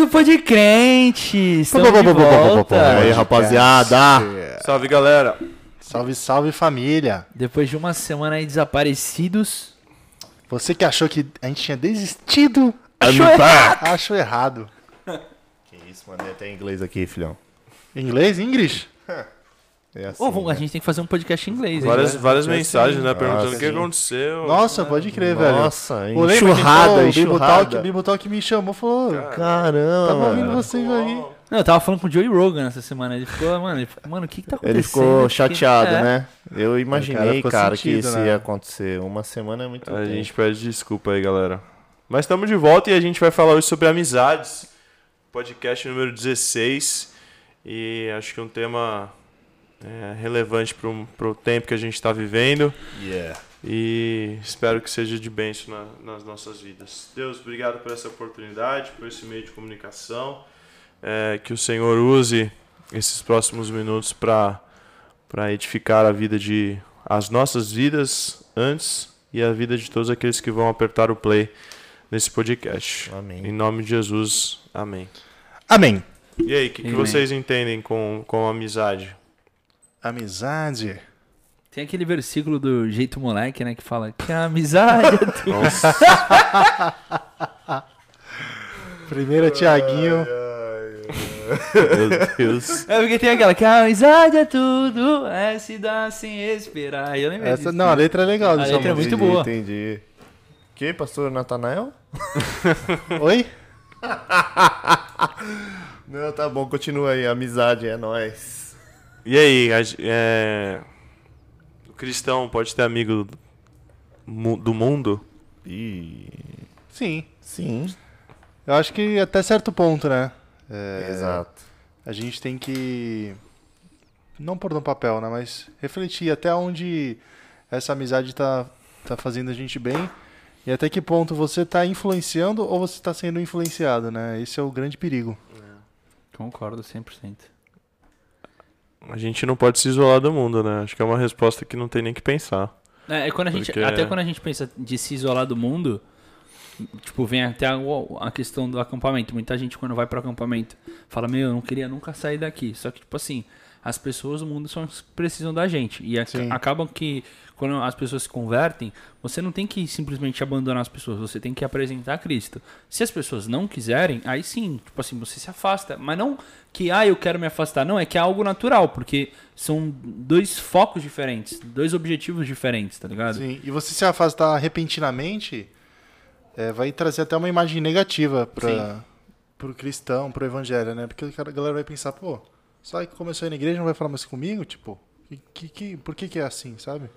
do Pode Crente! Estamos de volta. E aí, rapaziada? Salve, galera. Salve, salve família. Depois de uma semana aí desaparecidos. Você que achou que a gente tinha desistido, Achou I'm errado. achou errado. Que isso, mano. Tem até inglês aqui, filhão. Inglês, English? É assim, Ô, vamos- a né? gente tem que fazer um podcast em inglês, hein? Várias, várias vai mensagens, né? Perguntando Ah, o que sim. aconteceu. Nossa, pode crer, velho. Nossa, lembra que enxurrada, então, o Bibo Talk, enxurrada. Bibo Talk me chamou e falou: Caramba, Tava ouvindo vocês aí. Não, eu tava falando com o Joey Rogan essa semana. Ele ficou, mano, ele ficou, mano, o que que tá acontecendo? Ele ficou chateado, É. né? Eu imaginei, cara, que sentido, isso né? ia acontecer. Uma semana é muito A tempo. gente pede desculpa aí, galera. Mas estamos de volta e a gente vai falar hoje sobre amizades. Podcast número 16. E acho que um tema é, relevante pro, pro tempo que a gente está vivendo. Yeah. E espero que seja de bênção na- nas nossas vidas. Deus, obrigado por essa oportunidade, por esse meio de comunicação. É, que o Senhor use esses próximos minutos para edificar a vida de as nossas vidas antes e a vida de todos aqueles que vão apertar o play nesse podcast. Em Amém. nome de Jesus, amém. Amém. E aí, o que, que vocês entendem com, com amizade? Amizade. Tem aquele versículo do Jeito Moleque, né, que fala que a amizade é tudo. Nossa, Primeiro é Tiaguinho. Meu Deus. É porque tem aquela que a amizade é tudo, é se dá sem esperar. Eu lembro Essa, disso. não, a letra é legal. A letra é muito boa. Entendi. Que, pastor Natanael? Oi? Não, tá bom, continua aí. Amizade é nóis. E aí, a é, o cristão pode ter amigo do mundo? E... Sim. Sim. Eu acho que até certo ponto, né? É, Exato. A gente tem que. Não pôr no papel, né? Mas refletir até onde essa amizade tá, tá fazendo a gente bem. E até que ponto você tá influenciando ou você tá sendo influenciado, né? Esse é o grande perigo. Concordo 100%. A gente não pode se isolar do mundo, né? Acho que é uma resposta que não tem nem que pensar. É, é quando a gente, Porque- Até quando a gente pensa de se isolar do mundo, tipo, vem até a, a questão do acampamento. Muita gente, quando vai pro acampamento, fala: Meu, eu não queria nunca sair daqui. Só que, tipo assim, as pessoas do mundo que precisam da gente. E ac- Sim. acabam que, quando as pessoas se convertem, você não tem que simplesmente abandonar as pessoas, você tem que apresentar Cristo. Se as pessoas não quiserem, aí sim, tipo assim, você se afasta. Mas não que, ah, eu quero me afastar. Não, é que é algo natural, porque são dois focos diferentes, dois objetivos diferentes, tá ligado? Sim. E você se afastar repentinamente é, vai trazer até uma imagem negativa para pro cristão, pro evangelho, né? Porque a galera vai pensar, pô, só que começou aí na igreja não vai falar mais comigo? Tipo, que, que, que- por que, que é assim, sabe?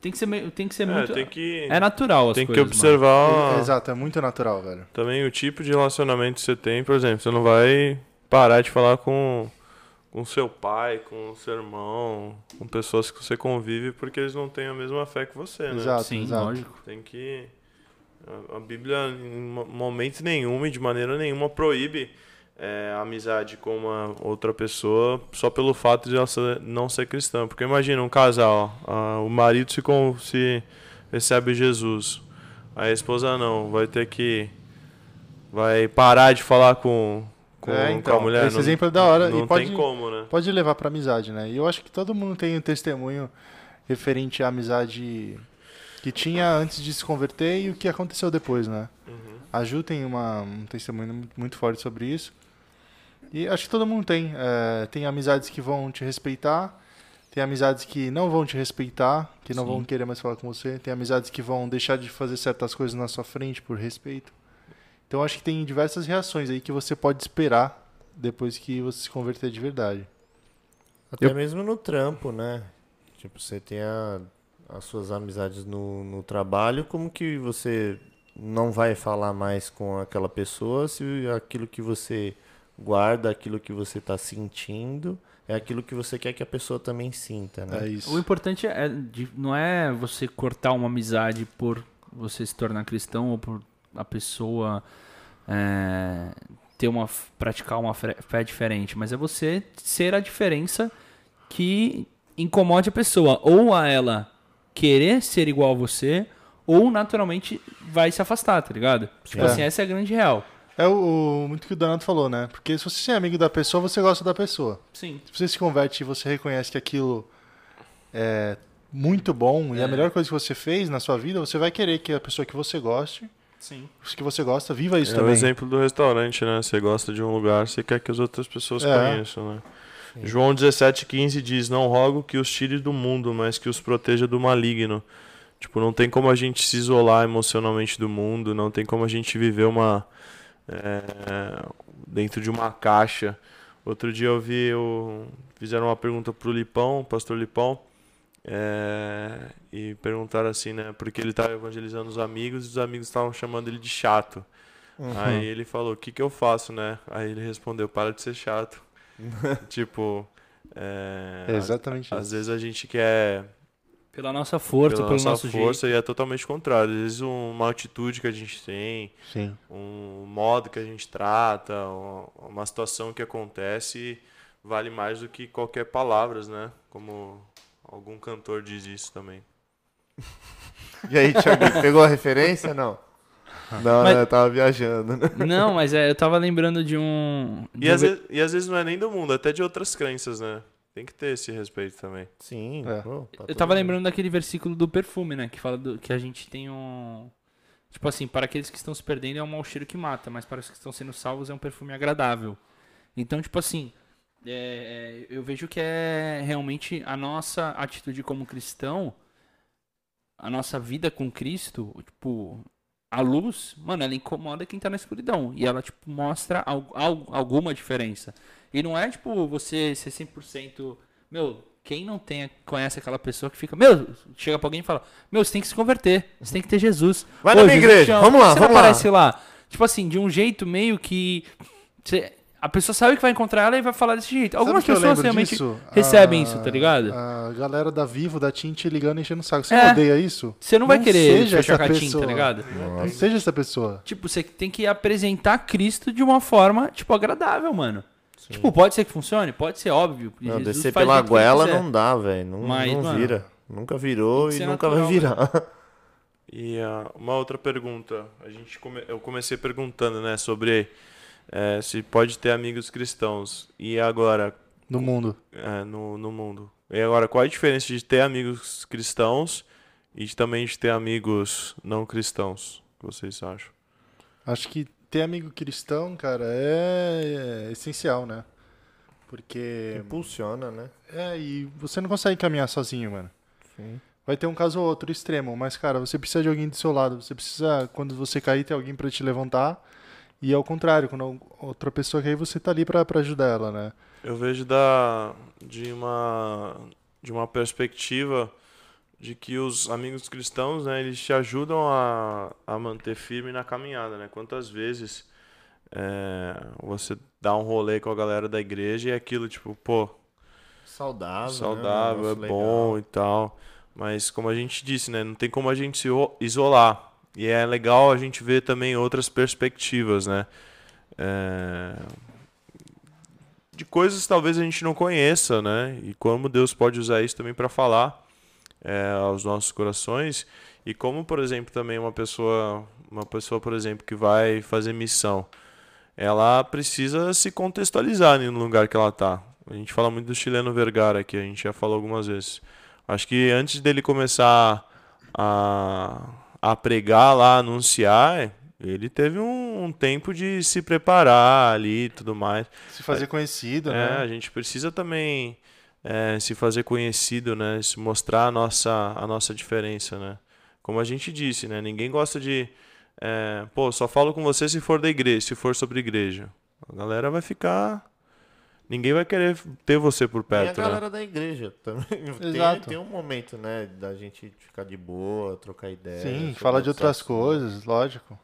Tem que ser, meio- tem que ser É, muito. tem que, É natural as tem que coisas, observar Exato, é muito natural, velho. também o tipo de relacionamento que você tem. Por exemplo, você não vai parar de falar com com seu pai, com seu irmão, com pessoas que você convive porque eles não têm a mesma fé que você, né? mano. Exato. Sim, exato. lógico. Tem que. A, a Bíblia, em mo- momento nenhum e de maneira nenhuma, proíbe é, amizade com uma outra pessoa só pelo fato de ela não ser cristã. Porque imagina um casal, a- o marido se, con- se recebe Jesus, a esposa não, vai ter que. Vai parar de falar com, com, É, com então, a mulher. esse não- exemplo é da hora, e Não pode- tem como, né? Pode levar pra amizade, né? E eu acho que todo mundo tem um testemunho referente à amizade que tinha antes de se converter e o que aconteceu depois, né? Uhum. A Ju tem uma, um testemunho muito forte sobre isso. E acho que todo mundo tem. É, tem amizades que vão te respeitar, tem amizades que não vão te respeitar, que não Sim. vão querer mais falar com você, tem amizades que vão deixar de fazer certas coisas na sua frente por respeito. Então acho que tem diversas reações aí que você pode esperar depois que você se converter de verdade. Até Eu- mesmo no trampo, né? Tipo, você tem a- as suas amizades no, no trabalho, como que você não vai falar mais com aquela pessoa se aquilo que você guarda, aquilo que você tá sentindo, é aquilo que você quer que a pessoa também sinta, né? É isso. O importante é de- não é você cortar uma amizade por você se tornar cristão ou por a pessoa é, ter uma praticar uma fé fé diferente, mas é você ser a diferença que incomode a pessoa ou a ela querer ser igual a você ou naturalmente vai se afastar, tá ligado? Tipo É. assim, essa é a grande real. É o, o- muito que o Donato falou, né? Porque se você é amigo da pessoa, você gosta da pessoa. Sim. Se você se converte e você reconhece que aquilo é muito bom e É. a melhor coisa que você fez na sua vida, você vai querer que a pessoa que você goste, Sim. que você gosta, viva isso é o também. exemplo do restaurante, né? Você gosta de um lugar, você quer que as outras pessoas É. conheçam, né? João 17,15 diz: Não rogo que os tire do mundo, mas que os proteja do maligno. Tipo, não tem como a gente se isolar emocionalmente do mundo, não tem como a gente viver uma. É, dentro de uma caixa. Outro dia eu vi. Eu, fizeram uma pergunta pro Lipão, pastor Lipão. é, e perguntaram assim, né? Porque ele estava evangelizando os amigos e os amigos estavam chamando ele de chato. Uhum. Aí ele falou, o que que eu faço, né? Aí ele respondeu, para de ser chato. tipo, é, É exatamente às isso. vezes a gente quer Pela nossa força, pela pelo nossa nosso força jeito. e é totalmente contrário. Às vezes uma atitude que a gente tem, Sim. um modo que a gente trata, uma- situação que acontece vale mais do que qualquer palavras, né? Como algum cantor diz isso também. E aí, Thiago, pegou a referência? Não. Não, Mas- né? Eu tava viajando, né? Não, mas é, eu tava lembrando de um. de E um às, ve- vezes, e às vezes não é nem do mundo, até de outras crenças, né? Tem que ter esse respeito também. Sim. É. pô, pra Eu tava mundo. lembrando daquele versículo do perfume, né? Que fala do- que a gente tem um. Tipo assim, para aqueles que estão se perdendo é um mau cheiro que mata, mas para os que estão sendo salvos é um perfume agradável. Então, tipo assim, é, é, eu vejo que é realmente a nossa atitude como cristão, a nossa vida com Cristo, tipo, a luz, mano, ela incomoda quem tá na escuridão. E ela, tipo, mostra al- al- alguma diferença. E não é, tipo, você ser 100%. Meu, quem não tem, conhece aquela pessoa que fica. Meu, chega pra alguém e fala: Meu, você tem que se converter. Você tem que ter Jesus. Vai Ô, na minha Jesus igreja, te ama. vamos lá, Você vamos lá. aparece lá. Tipo assim, de um jeito meio que. você- a pessoa sabe que vai encontrar ela e vai falar desse jeito. Algumas pessoas realmente disso? recebem A- isso, tá ligado? A galera da Vivo, da TIM te ligando e enchendo o saco. Você É. odeia isso? Você não vai Não querer seja fechar essa catinho, pessoa. tá ligado? Não seja essa pessoa. Tipo, você tem que apresentar Cristo de uma forma, tipo, agradável, mano. Tipo, pode ser que funcione, pode ser óbvio. Não, Jesus descer pela goela não dá, velho. Não, Mas, não mano, vira. Nunca virou e nunca natural, vai virar. E ah, uma outra pergunta, a gente come- eu comecei perguntando, né, sobre eh, se pode ter amigos cristãos e agora No mundo. eh, no, no mundo. E agora qual a diferença de ter amigos cristãos e de, também de ter amigos não cristãos? O que vocês acham? Acho que ter amigo cristão, cara, é, é essencial, né? Porque. Impulsiona, né? É, e você não consegue caminhar sozinho, mano. Sim. Vai ter um caso ou outro extremo, mas, cara, você precisa de alguém do seu lado. Você precisa, quando você cair, ter alguém pra te levantar. E ao contrário, quando outra pessoa cair, você tá ali pra, pra ajudar ela, né? Eu vejo da de uma de uma perspectiva de que os amigos cristãos, né, eles te ajudam a, a manter firme na caminhada, né? Quantas vezes é, você dá um rolê com a galera da igreja e é aquilo tipo, pô, Saudável. saudável, né? é bom legal. e tal. Mas como a gente disse, né, não tem como a gente se o- isolar. E é legal a gente ver também outras perspectivas, né? É, De coisas talvez a gente não conheça, né? E como Deus pode usar isso também para falar é, aos nossos corações. E como, por exemplo, também uma pessoa, uma pessoa, por exemplo, que vai fazer missão, ela precisa se contextualizar no lugar que ela tá. A gente fala muito do chileno Vergara aqui, a gente já falou algumas vezes. Acho que antes dele começar a, a pregar lá, anunciar, ele teve um, um tempo de se preparar ali e tudo mais. Se fazer conhecido, É, a né? gente precisa também é, se fazer conhecido, né? Se mostrar a nossa, a nossa diferença, né? Como a gente disse, né? Ninguém gosta de... é, Pô, só falo com você se for da igreja, se for sobre igreja. A galera vai ficar... Ninguém vai querer ter você por Tem a perto, né? galera da igreja também. Tem, Exato. tem um momento, né, da gente ficar de boa, trocar ideia. Sim, falar de outras coisas, lógico.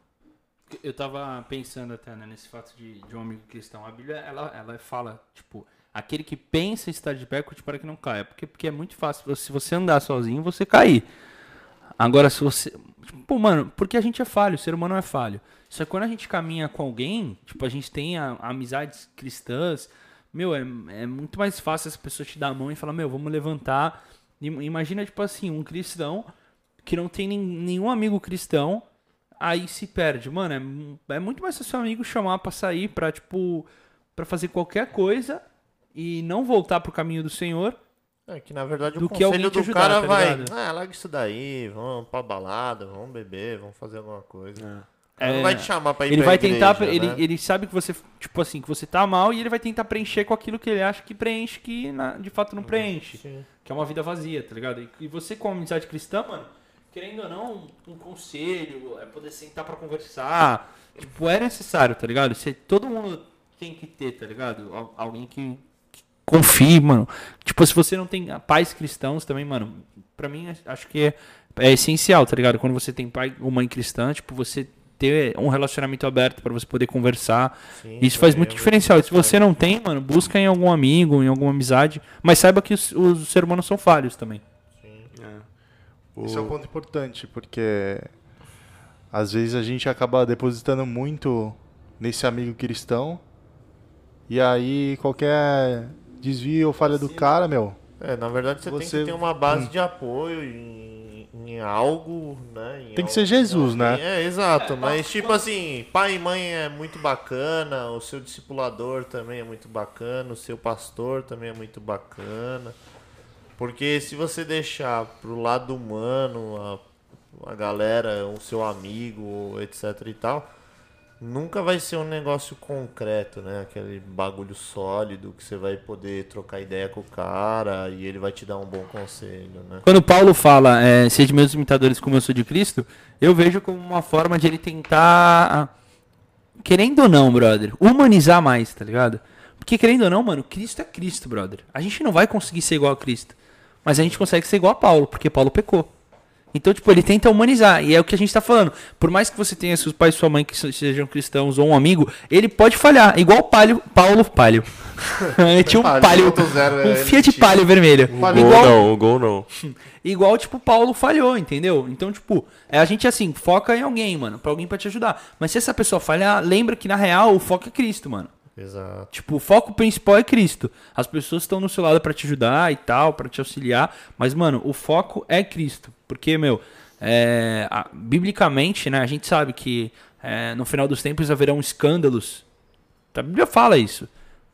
Eu tava pensando até né, nesse fato de, de um amigo cristão. A Bíblia, ela, ela fala, tipo, aquele que pensa em estar de pé, curte para que não caia. Porque, porque é muito fácil, se você andar sozinho, você cair. Agora, se você... Tipo, mano, porque a gente é falho, o ser humano é falho. Só que quando a gente caminha com alguém, tipo, a gente tem a- amizades cristãs, meu, é, é muito mais fácil essa pessoa te dar a mão e falar, meu, vamos levantar. Im- Imagina, tipo assim, um cristão que não tem nen- nenhum amigo cristão, aí se perde. Mano, é, é muito mais seu amigo chamar pra sair, pra, tipo, pra fazer qualquer coisa e não voltar pro caminho do Senhor. É que na verdade Do o conselho do ajudar, cara tá vai. Ah, larga isso daí, vamos pra balada, vamos beber, vamos fazer alguma coisa. Cara É, não vai te chamar pra ir Ele pra vai igreja, tentar, ele, né? ele sabe que você, tipo assim, que você tá mal e ele vai tentar preencher com aquilo que ele acha que preenche, que na- de fato não preenche. Sim. Que é uma vida vazia, tá ligado? E, e você, com a amizade cristã, mano, querendo ou não, um conselho, é poder sentar pra conversar. Tipo, é necessário, tá ligado? Você, todo mundo tem que ter, tá ligado? Al- Alguém que, que confie, mano. Tipo, se você não tem pais cristãos também, mano, pra mim acho que é, é essencial, tá ligado? Quando você tem pai ou mãe cristã, tipo, você ter um relacionamento aberto pra você poder conversar. Sim, Isso faz é muito diferencial. E se você não tem, mano, busca em algum amigo, em alguma amizade. Mas saiba que os, os seres humanos são falhos também. É. O- Isso é um ponto importante, porque às vezes a gente acaba depositando muito nesse amigo cristão e aí qualquer desvio ou falha do cara, meu, É, na verdade você, tem Você- que ter uma base de apoio em, em algo, né? em Tem que algo- ser Jesus, né? É, exato. mas tipo assim, pai e mãe é muito bacana, o seu discipulador também é muito bacana, o seu pastor também é muito bacana. Porque se você deixar pro lado humano, a, a galera, o seu amigo, etc e tal, nunca vai ser um negócio concreto, né? Aquele bagulho sólido que você vai poder trocar ideia com o cara e ele vai te dar um bom conselho, né? Quando Paulo fala, é, sede meus imitadores como eu sou de Cristo, eu vejo como uma forma de ele tentar, querendo ou não, brother, humanizar mais, tá ligado? Porque querendo ou não, mano, Cristo é Cristo, brother. A gente não vai conseguir ser igual a Cristo. Mas a gente consegue ser igual a Paulo, porque Paulo pecou. Então, tipo, ele tenta humanizar. E é o que a gente tá falando. Por mais que você tenha seus pais e sua mãe que se- sejam cristãos ou um amigo, ele pode falhar. Igual o Palio, Paulo Palio. Ele tinha um Palio, Um ele Fiat. Palio vermelho. O gol Igual, não, o gol não. Igual, tipo, Paulo falhou, entendeu? Então, tipo, é a gente assim, foca em alguém, mano, pra alguém pra te ajudar. Mas se essa pessoa falhar, lembra que na real o foco é Cristo, mano. Exato. Tipo, o foco principal é Cristo. As pessoas estão no seu lado pra te ajudar e tal, pra te auxiliar. Mas, mano, o foco é Cristo. Porque, meu, é, a- biblicamente, né, a gente sabe que é, no final dos tempos haverão escândalos. A Bíblia fala isso.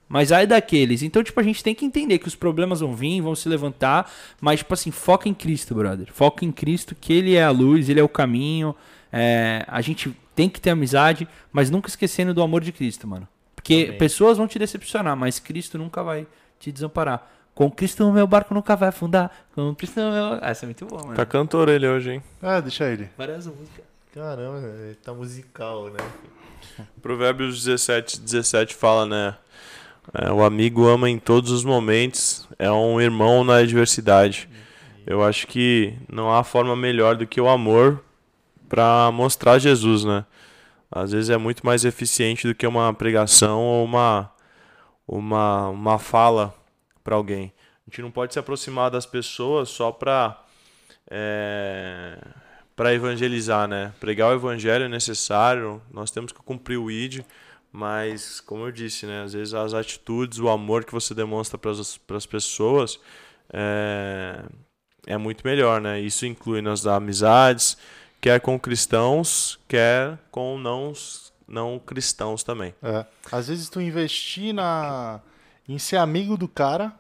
Mas aí daqueles. Então, tipo, a gente tem que entender que os problemas vão vir, vão se levantar. Mas, tipo assim, foca em Cristo, brother. Foca em Cristo, que Ele é a luz, Ele é o caminho. É, a gente tem que ter amizade, mas nunca esquecendo do amor de Cristo, mano. Porque Amém. pessoas vão te decepcionar, mas Cristo nunca vai te desamparar. Com Cristo no meu barco nunca vai afundar. Com Cristo no meu. Essa é muito boa, mano. Tá cantor ele hoje, hein? Ah, deixa ele. Várias músicas. Caramba, ele tá musical, né? Provérbios 17, 17 fala, né? é, o amigo ama em todos os momentos, é um irmão na adversidade. Eu acho que não há forma melhor do que o amor para mostrar Jesus, né? Às vezes é muito mais eficiente do que uma pregação ou uma, uma, uma fala para alguém. A gente não pode se aproximar das pessoas só para para evangelizar, né? Pregar o evangelho é necessário, nós temos que cumprir o ID, mas como eu disse, né? Às vezes as atitudes, o amor que você demonstra para as pessoas é, é muito melhor, né? Isso inclui nas amizades, quer com cristãos, quer com não não cristãos também. É. Às vezes tu investir na... em ser amigo do cara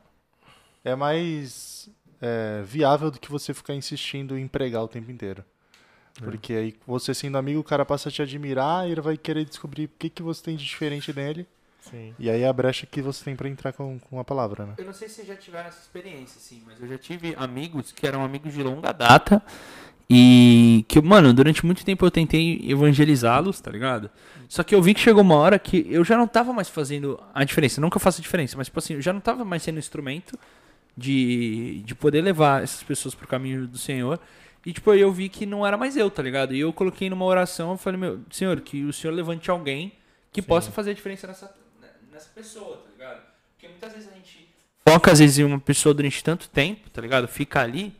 é mais é, viável do que você ficar insistindo em pregar o tempo inteiro. Porque aí você sendo amigo, o cara passa a te admirar e ele vai querer descobrir o que, que você tem de diferente nele. Sim. E aí é a brecha que você tem pra entrar com, com a palavra, né? Eu não sei se vocês já tiveram essa experiência, assim, mas eu já tive amigos que eram amigos de longa data e que, mano, durante muito tempo eu tentei evangelizá-los, tá ligado? Só que eu vi que chegou uma hora que eu já não tava mais fazendo a diferença, nunca faço a diferença, mas, tipo assim, eu já não tava mais sendo instrumento de, de poder levar essas pessoas pro caminho do Senhor. E, tipo, eu vi que não era mais eu, tá ligado? E eu coloquei numa oração, eu falei, meu, Senhor, que o Senhor levante alguém que possa fazer a diferença nessa, nessa pessoa, tá ligado? Porque muitas vezes a gente foca, às vezes, em uma pessoa durante tanto tempo, tá ligado? Fica ali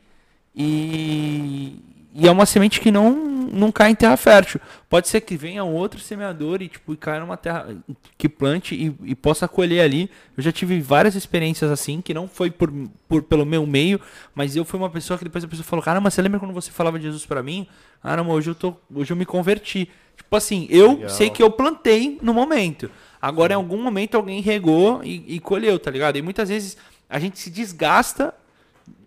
e, e é uma semente que não, não cai em terra fértil. Pode ser que venha outro semeador e, tipo, e caia numa terra que plante e, e possa colher ali. Eu já tive várias experiências assim, que não foi por, por, pelo meu meio, mas eu fui uma pessoa que depois a pessoa falou, caramba, você lembra quando você falava de Jesus para mim? Caramba, hoje eu, tô, hoje eu me converti. Tipo assim, eu Legal. sei que eu plantei no momento. Agora, em algum momento, alguém regou e, e colheu, tá ligado? E muitas vezes a gente se desgasta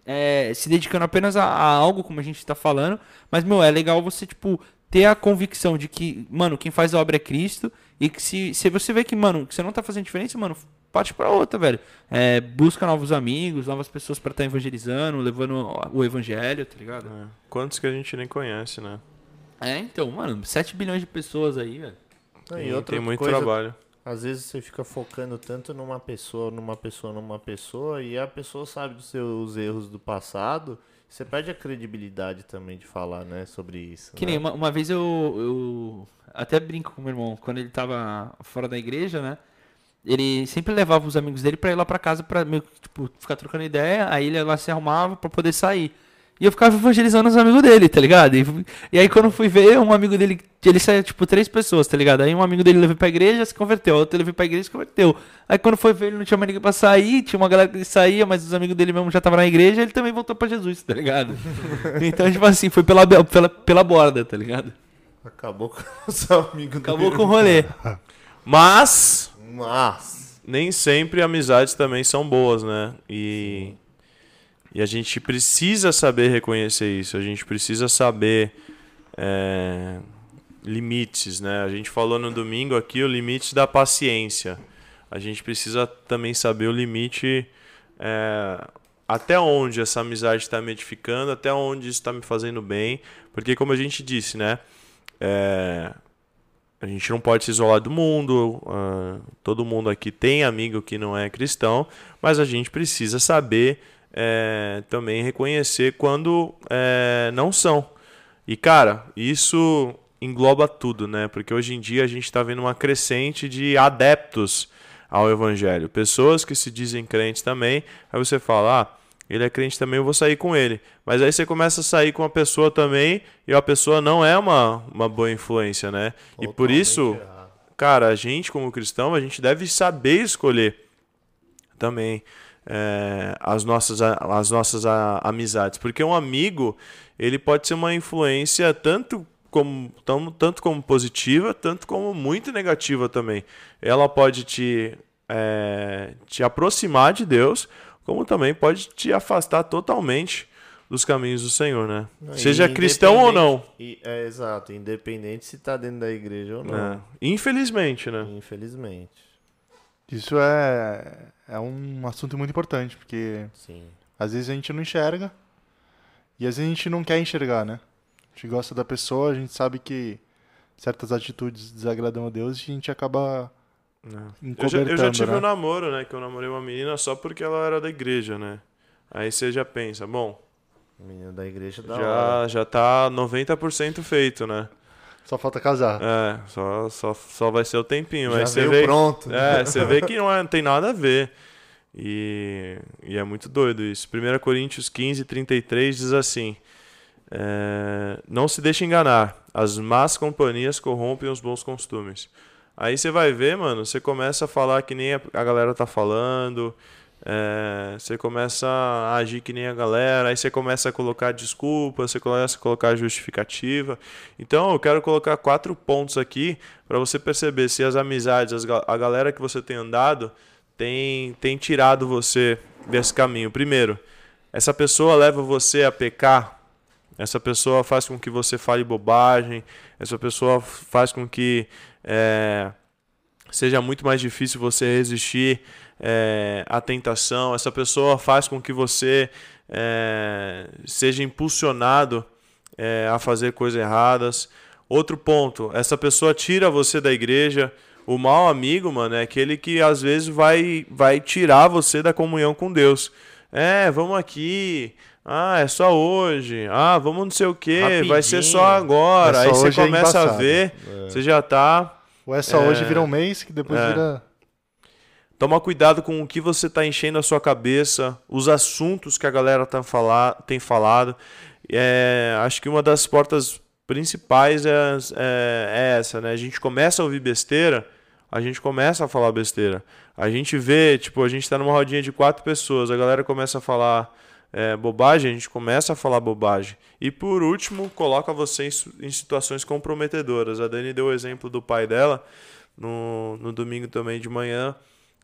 é, se dedicando apenas a, a algo, como a gente tá falando. Mas, meu, é legal você, tipo, ter a convicção de que, mano, quem faz a obra é Cristo. E que se, se você vê que, mano, que você não tá fazendo diferença, mano, parte pra outra, velho. É, busca novos amigos, novas pessoas pra estar evangelizando, levando o evangelho, tá ligado? É. Quantos que a gente nem conhece, né? É, então, mano, 7 bilhões de pessoas aí, velho. Tem, e outra tem muito coisa, trabalho. Às vezes você fica focando tanto numa pessoa, numa pessoa, numa pessoa, e a pessoa sabe dos seus erros do passado, você perde a credibilidade também de falar, né, sobre isso. Que né? nem uma, uma vez eu, eu até brinco com meu irmão, quando ele tava fora da igreja, né? Ele sempre levava os amigos dele pra ir lá pra casa pra meio que, tipo, ficar trocando ideia, aí ele lá se arrumava pra poder sair. E eu ficava evangelizando os amigos dele, tá ligado? E, e aí quando eu fui ver, um amigo dele, ele saiu, tipo, três pessoas, tá ligado? Aí um amigo dele levou pra igreja, se converteu, outro levou pra igreja, se converteu. Aí quando foi ver, ele não tinha mais ninguém pra sair, tinha uma galera que saía, mas os amigos dele mesmo já estavam na igreja, ele também voltou pra Jesus, tá ligado? então, tipo assim, foi pela, pela, pela borda, tá ligado? Acabou com o seu amigo Acabou dele. com o rolê. Mas Mas. nem sempre amizades também são boas, né? E, e a gente precisa saber reconhecer isso. A gente precisa saber é, limites, né? A gente falou no domingo aqui o limite da paciência. A gente precisa também saber o limite é, até onde essa amizade está me edificando, até onde isso está me fazendo bem. Porque como a gente disse, né? É, a gente não pode se isolar do mundo. ah, todo mundo aqui tem amigo que não é cristão, mas a gente precisa saber é, também reconhecer quando é, não são. E cara, isso engloba tudo, né? Porque hoje em dia a gente está vendo uma crescente de adeptos ao evangelho, pessoas que se dizem crentes também. Aí você fala, ah, ele é crente também, eu vou sair com ele. Mas aí você começa a sair com uma pessoa também e a pessoa não é uma, uma boa influência, né? e por Totalmente isso, cara, a gente como cristão, a gente deve saber escolher também é, as nossas, as nossas a- amizades. Porque um amigo, ele pode ser uma influência tanto como, tão, tanto como positiva, tanto como muito negativa também. Ela pode te, é, te aproximar de Deus, como também pode te afastar totalmente dos caminhos do Senhor, né? Seja cristão ou não. e- é, exato, independente se tá dentro da igreja ou não. né? Infelizmente, né? Infelizmente. Isso é, é um assunto muito importante, porque Sim. às vezes a gente não enxerga e às vezes a gente não quer enxergar, né? A gente gosta da pessoa, a gente sabe que certas atitudes desagradam a Deus e a gente acaba Eu já, eu já tive né? um namoro, né? Que eu namorei uma menina só porque ela era da igreja, né? Aí você já pensa, bom, O menino da igreja da hora. já, já tá 90% feito, né? Só falta casar. É, só, só, só vai ser o tempinho. Já Mas você vê, pronto. é, você vê que não, é, não tem nada a ver. E, e é muito doido isso. 1 Coríntios 15, 33 diz assim: é, Não se deixe enganar, as más companhias corrompem os bons costumes. Aí você vai ver, mano, você começa a falar que nem a, a galera tá falando, é, você começa a agir que nem a galera, aí você começa a colocar desculpa, você começa a colocar justificativa. Então eu quero colocar quatro pontos aqui para você perceber se as amizades, as a galera que você tem andado tem, tem tirado você desse caminho. Primeiro, essa pessoa leva você a pecar. Essa pessoa faz com que você fale bobagem. Essa pessoa faz com que é, seja muito mais difícil você resistir é, à tentação. Essa pessoa faz com que você é, seja impulsionado é, a fazer coisas erradas. Outro ponto, essa pessoa tira você da igreja. O mau amigo, mano, é aquele que às vezes vai, vai tirar você da comunhão com Deus. É, vamos aqui. Ah, é só hoje. Ah, vamos não sei o que. Vai ser Rapidinho. só agora. É só Aí você é começa a embaçado. ver, É. você já tá. Ou é só É. hoje vira um mês, que depois É. vira. Toma cuidado com o que você está enchendo a sua cabeça, os assuntos que a galera tá falar, tem falado. É, acho que uma das portas principais é, é, é essa, né? A gente começa a ouvir besteira, a gente começa a falar besteira. A gente vê, tipo, a gente tá numa rodinha de quatro pessoas, a galera começa a falar é, bobagem, a gente começa a falar bobagem. E por último, coloca você em, em situações comprometedoras. A Dani deu o exemplo do pai dela no, no domingo também de manhã,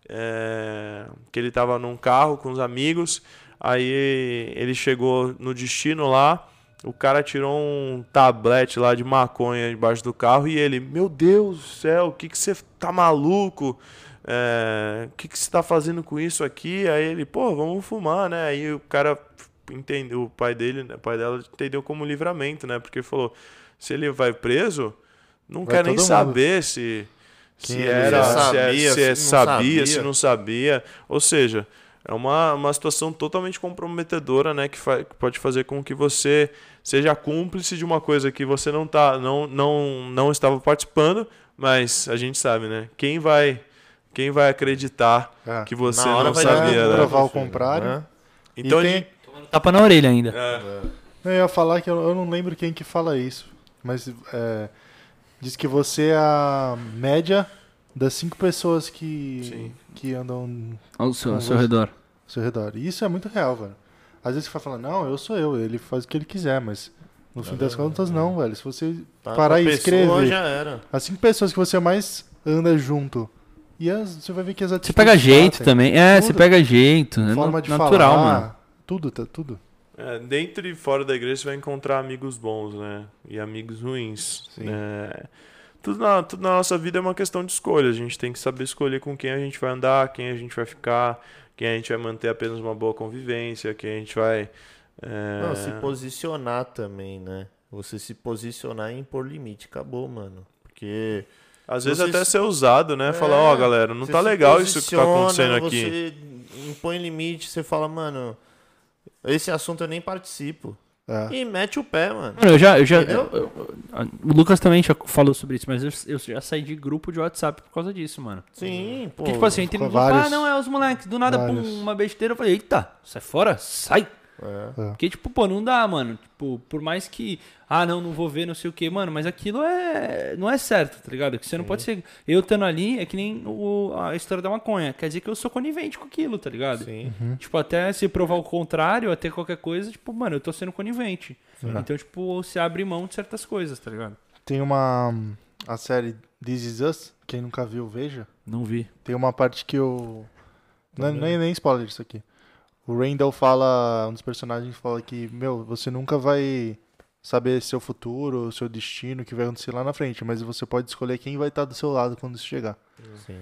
é, que ele estava num carro com os amigos, aí ele chegou no destino lá, o cara tirou um tablete lá de maconha debaixo do carro e ele, meu Deus do céu, o que, que você tá maluco? É, o que, que você tá fazendo com isso aqui? Aí ele, pô, vamos fumar, né? Aí o cara entendeu, o pai dele, o pai dela entendeu como livramento, né? Porque falou, se ele vai preso, não vai quer nem saber se se era, sabia, se, é, se, se sabia, sabia, se não sabia. Ou seja, é uma, uma situação totalmente comprometedora, né? Que, fa que pode fazer com que você seja cúmplice de uma coisa que você não, tá, não, não, não estava participando, mas a gente sabe, né? Quem vai, quem vai acreditar é. que você não sabia? Né? provar o contrário. É. Então, tem... gente... Tapa na orelha ainda. É. Eu ia falar que eu, eu, não lembro quem que fala isso, mas é, diz que você é a média das cinco pessoas que, que andam ao seu, ao seu redor. Ao seu redor. E isso é muito real, velho. Às vezes você vai falar, não, eu sou eu, ele faz o que ele quiser, mas no fim das contas não, velho. Se você tá, parar e escrever já era. as cinco pessoas que você mais anda junto, e as, você vai ver que as. Você pega jeito também. É, tudo. você pega jeito. É Forma de natural, falar, mano. Tudo, tá, tudo. É, dentro e fora da igreja você vai encontrar amigos bons, né? E amigos ruins. Sim. É, tudo na, tudo na nossa vida é uma questão de escolha. A gente tem que saber escolher com quem a gente vai andar, quem a gente vai ficar, quem a gente vai manter apenas uma boa convivência, quem a gente vai. É... Não, se posicionar também, né? Você se posicionar e impor limite. Acabou, mano. Porque. Às vezes até ser usado, né? É, Falar, ó, oh, galera, não tá legal isso que tá acontecendo aqui. Você impõe limite, você fala, mano, esse assunto eu nem participo. É. E mete o pé, mano. Eu já. Eu já eu, eu, o Lucas também já falou sobre isso, mas eu, eu, já saí de grupo de WhatsApp por causa disso, mano. Sim, pô. Porque, tipo assim, eu entrei no grupo, ah, não, é os moleques. Do nada, pum, uma besteira. Eu falei, eita, sai fora, sai. É. é. Porque, tipo, pô, não dá, mano. Tipo, por mais que. Ah, não, não vou ver, não sei o que, mano. Mas aquilo é. Não é certo, tá ligado? Que você não pode ser. Eu estando ali é que nem o, a história da maconha. Quer dizer que eu sou conivente com aquilo, tá ligado? Sim. Uhum. Tipo, até se provar o contrário, até qualquer coisa, tipo, mano, eu tô sendo conivente. Sim. Então, tipo, se abre mão de certas coisas, tá ligado? Tem uma. A série This Is Us. Quem nunca viu, veja. Não vi. Tem uma parte que eu. Não, nem, nem spoiler isso aqui. O Randall fala, um dos personagens fala que, meu, você nunca vai saber seu futuro, seu destino, o que vai acontecer lá na frente, mas você pode escolher quem vai estar do seu lado quando isso chegar. Sim.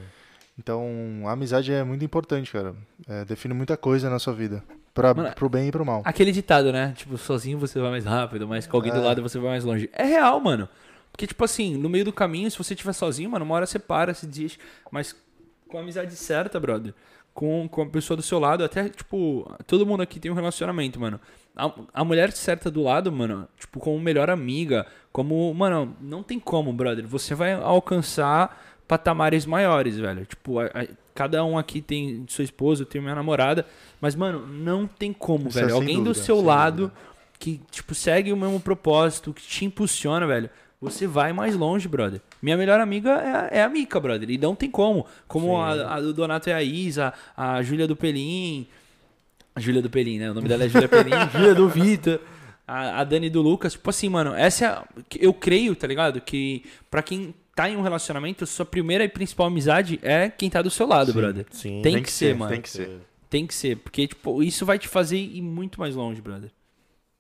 Então, a amizade é muito importante, cara. É, define muita coisa na sua vida. Pra, Mano, pro bem e pro mal. Aquele ditado, né? Tipo, sozinho você vai mais rápido, mas com alguém é. do lado você vai mais longe. É real, mano. Porque, tipo assim, no meio do caminho, se você estiver sozinho, mano, uma hora você para, se desiste. Mas com a amizade certa, brother, com, com a pessoa do seu lado, até, tipo, todo mundo aqui tem um relacionamento, mano. A, a mulher certa do lado, mano, tipo, como melhor amiga, como, mano, não tem como, brother. Você vai alcançar patamares maiores, velho. Tipo, a, a, cada um aqui tem sua esposa, eu tenho minha namorada, mas, mano, não tem como, Isso velho. É Alguém dúvida, do seu lado dúvida. que, tipo, segue o mesmo propósito, que te impulsiona, velho você vai mais longe, brother. Minha melhor amiga é, é a Mica, brother. E não tem como. Como a, a, do Donato é a Isa, a Júlia do Pelim. A Júlia do Pelim, né? O nome dela é Júlia Pelim. Júlia do Vita. A, a Dani do Lucas. Tipo assim, mano, essa é. Eu creio, tá ligado? Que pra quem tá em um relacionamento, sua primeira e principal amizade é quem tá do seu lado, sim, brother. Sim. Tem, tem que, que ser, ser, mano. Tem que ser. Tem que ser. Porque, tipo, isso vai te fazer ir muito mais longe, brother.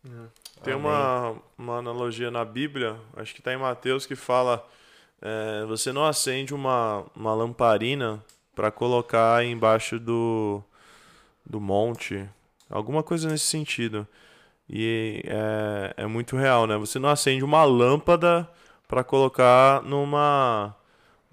É. Tem uma, uma analogia na Bíblia, acho que está em Mateus, que fala: é, você não acende uma, uma lamparina para colocar embaixo do, do monte, alguma coisa nesse sentido. E é, é muito real, né? Você não acende uma lâmpada para colocar numa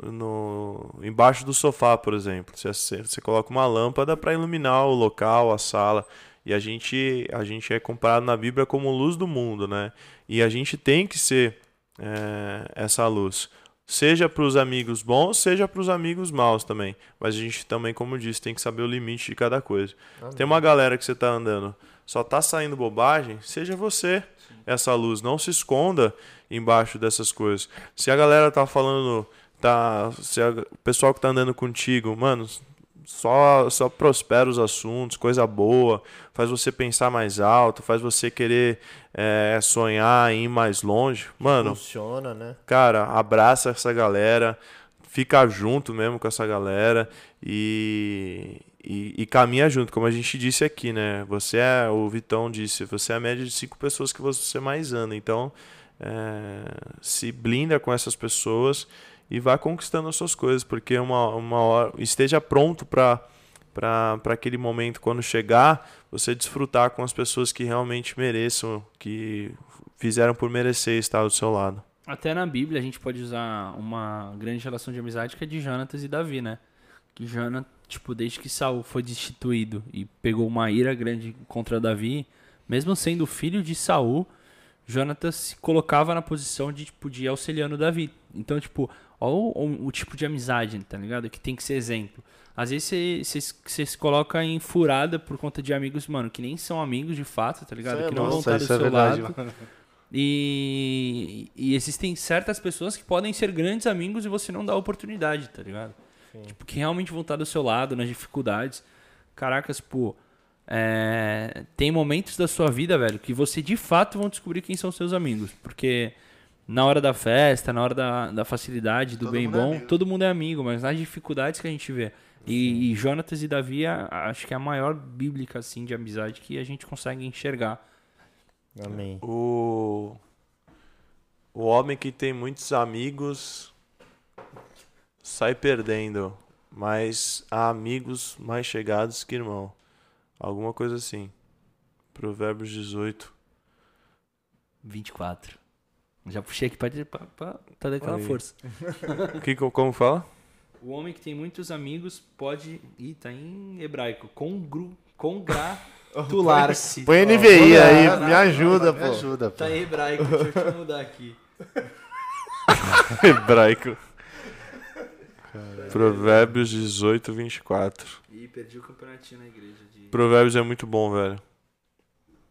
no embaixo do sofá, por exemplo. Você, você coloca uma lâmpada para iluminar o local, a sala. E a gente, a gente é comparado na Bíblia como luz do mundo, né? E a gente tem que ser é, essa luz. Seja para os amigos bons, seja para os amigos maus também. Mas a gente também, como eu disse, tem que saber o limite de cada coisa. Amém. Tem uma galera que você tá andando, só tá saindo bobagem, seja você essa luz. Não se esconda embaixo dessas coisas. Se a galera tá falando, tá, se a- o pessoal que tá andando contigo, mano, só só prospera os assuntos, coisa boa, faz você pensar mais alto, faz você querer é, sonhar em ir mais longe. Mano, Funciona, né? cara, abraça essa galera, fica junto mesmo com essa galera e, e, e caminha junto, como a gente disse aqui, né? Você é, o Vitão disse, você é a média de cinco pessoas que você mais anda, então é, se blinda com essas pessoas e vá conquistando as suas coisas, porque uma, uma hora esteja pronto para para aquele momento quando chegar, você desfrutar com as pessoas que realmente mereçam, que fizeram por merecer estar do seu lado. Até na Bíblia a gente pode usar uma grande relação de amizade que é de Jonatas e Davi, né? Que Jonatas, tipo, desde que Saul foi destituído e pegou uma ira grande contra Davi, mesmo sendo filho de Saul, Jonatas se colocava na posição de, tipo, de auxiliando Davi. Então, tipo, ó o, tipo de amizade, tá ligado? Que tem que ser exemplo. Às vezes você- se coloca em furada por conta de amigos, mano, que nem são amigos de fato, tá ligado? Isso é que não vão estar do é seu verdade, lado. mano. E, e existem certas pessoas que podem ser grandes amigos e você não dá oportunidade, tá ligado? Tipo, que realmente vão estar do seu lado nas dificuldades. Caracas, pô. é, tem momentos da sua vida, velho, que você de fato vão descobrir quem são seus amigos. Porque na hora da festa, na hora da, da facilidade, do Todo bem é bom, amigo. todo mundo é amigo, mas nas dificuldades que a gente vê. E, e Jonatas e Davi, a- acho que é a maior bíblica, assim, de amizade que a gente consegue enxergar. Amém. O, o homem que tem muitos amigos sai perdendo, mas há amigos mais chegados que irmão. Alguma coisa assim. Provérbios 18. 24. Já puxei aqui pra, pra, pra, pra dar aquela Aí. força. Que, co- como fala? O homem que tem muitos amigos pode. Ih, tá em hebraico. Congru... Congratular-se. Põe NVI aí, Caraca, me ajuda, Me pô. ajuda, pô. Tá em hebraico, deixa eu te mudar aqui. Hebraico. Provérbios 18, 24. Ih, perdi o campeonatinho na igreja. De... Provérbios é muito bom, velho.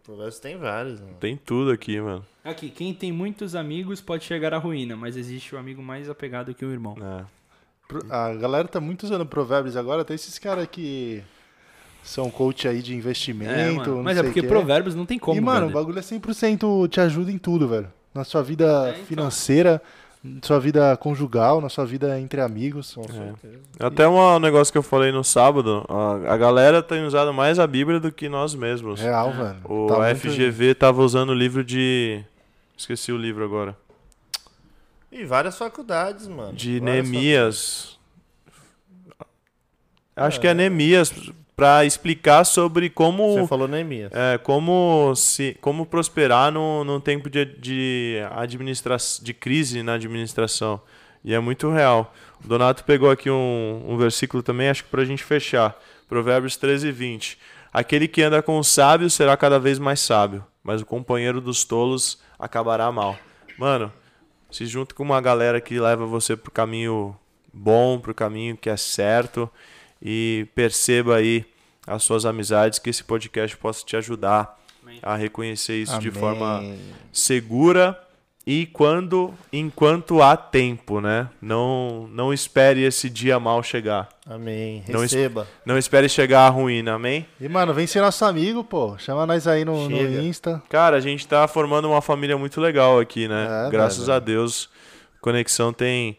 Provérbios tem vários, mano. Tem tudo aqui, mano. Aqui, quem tem muitos amigos pode chegar à ruína, mas existe o amigo mais apegado que o irmão. É. A galera tá muito usando provérbios agora, tem esses caras que são coach aí de investimento, É, mano, não mas é sei porque provérbios não tem como. E, mano, o bagulho é 100% te ajuda em tudo, velho. Na sua vida É, então. financeira, na sua vida conjugal, na sua vida entre amigos. Com certeza. Até um negócio que eu falei no sábado, a, a galera tem usado mais a Bíblia do que nós mesmos. Real, velho. O Tá muito- FGV tava usando o livro de. Esqueci o livro agora. E várias faculdades, mano. De Várias Neemias. Acho que é Neemias, pra explicar sobre como. Você falou Neemias. É, como, se, como prosperar no, no tempo de, de, administra de crise na administração. E é muito real. O Donato pegou aqui um, um versículo também, acho que pra gente fechar. Provérbios 13, 20. Aquele que anda com os sábios será cada vez mais sábio, mas o companheiro dos tolos acabará mal. Mano, se junta com uma galera que leva você pro caminho bom, pro caminho que é certo e perceba aí as suas amizades, que esse podcast possa te ajudar Amém. a reconhecer isso de Amém. forma segura e quando enquanto há tempo, né? Não não espere esse dia mal chegar. Amém. Não Receba. Não espere chegar a ruína, amém? E, mano, vem ser nosso amigo, pô. Chama nós aí no, no. Insta. Cara, a gente tá formando uma família muito legal aqui, né? É, Graças velho. a Deus, Conexão tem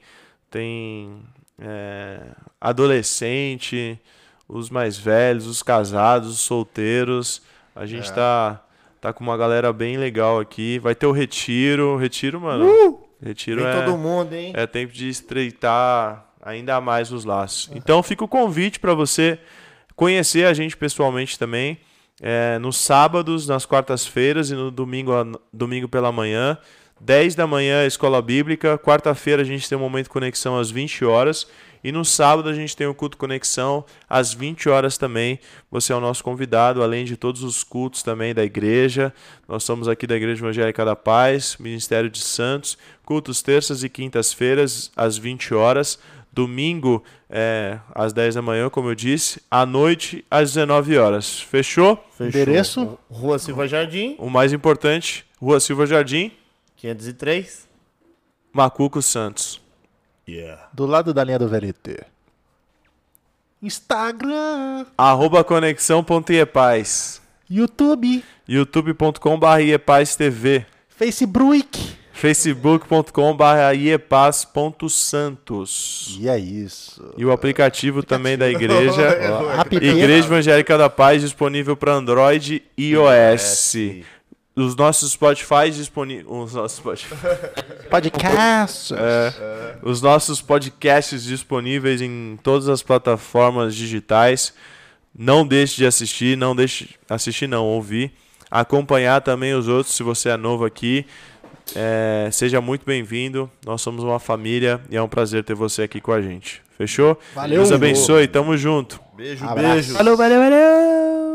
tem é, adolescente, os mais velhos, os casados, os solteiros. A gente É. tá tá com uma galera bem legal aqui. Vai ter o retiro, retiro, mano. Retiro Vem é todo mundo, hein? é tempo de estreitar ainda mais os laços. Então fica o convite para você conhecer a gente pessoalmente também. é, nos sábados, nas quartas-feiras e no domingo, domingo pela manhã. 10 da manhã, Escola Bíblica. Quarta-feira a gente tem um momento de conexão às 20 horas. E no sábado a gente tem o culto conexão às 20 horas também. Você é o nosso convidado, além de todos os cultos também da igreja. Nós somos aqui da Igreja Evangélica da Paz, Ministério de Santos, cultos terças e quintas-feiras às 20 horas. Domingo é, às 10 da manhã, como eu disse. À noite, às 19 horas. Fechou? Fechou. Endereço? Rua Silva Jardim, O mais importante, Rua Silva Jardim, 503. Macuco Santos. Do lado da linha do VLT. Instagram, Arroba conexão.iepaz. YouTube, youtube.com.br iepaz TV. Facebook. facebook.com.br iepaz.santos. E é isso. E o aplicativo também da igreja. Igreja Evangélica da Paz disponível para Android e iOS. Os nossos Spotify disponíveis. Os nossos Spotify. Podcast. É, os nossos podcasts disponíveis em todas as plataformas digitais. Não deixe de assistir, não deixe assistir não, ouvir, acompanhar também os outros se você é novo aqui. É, seja muito bem-vindo. Nós somos uma família e é um prazer ter você aqui com a gente. Fechou? Valeu. Deus abençoe, tamo junto. Beijo, Abraço. beijo. Valeu, valeu, valeu!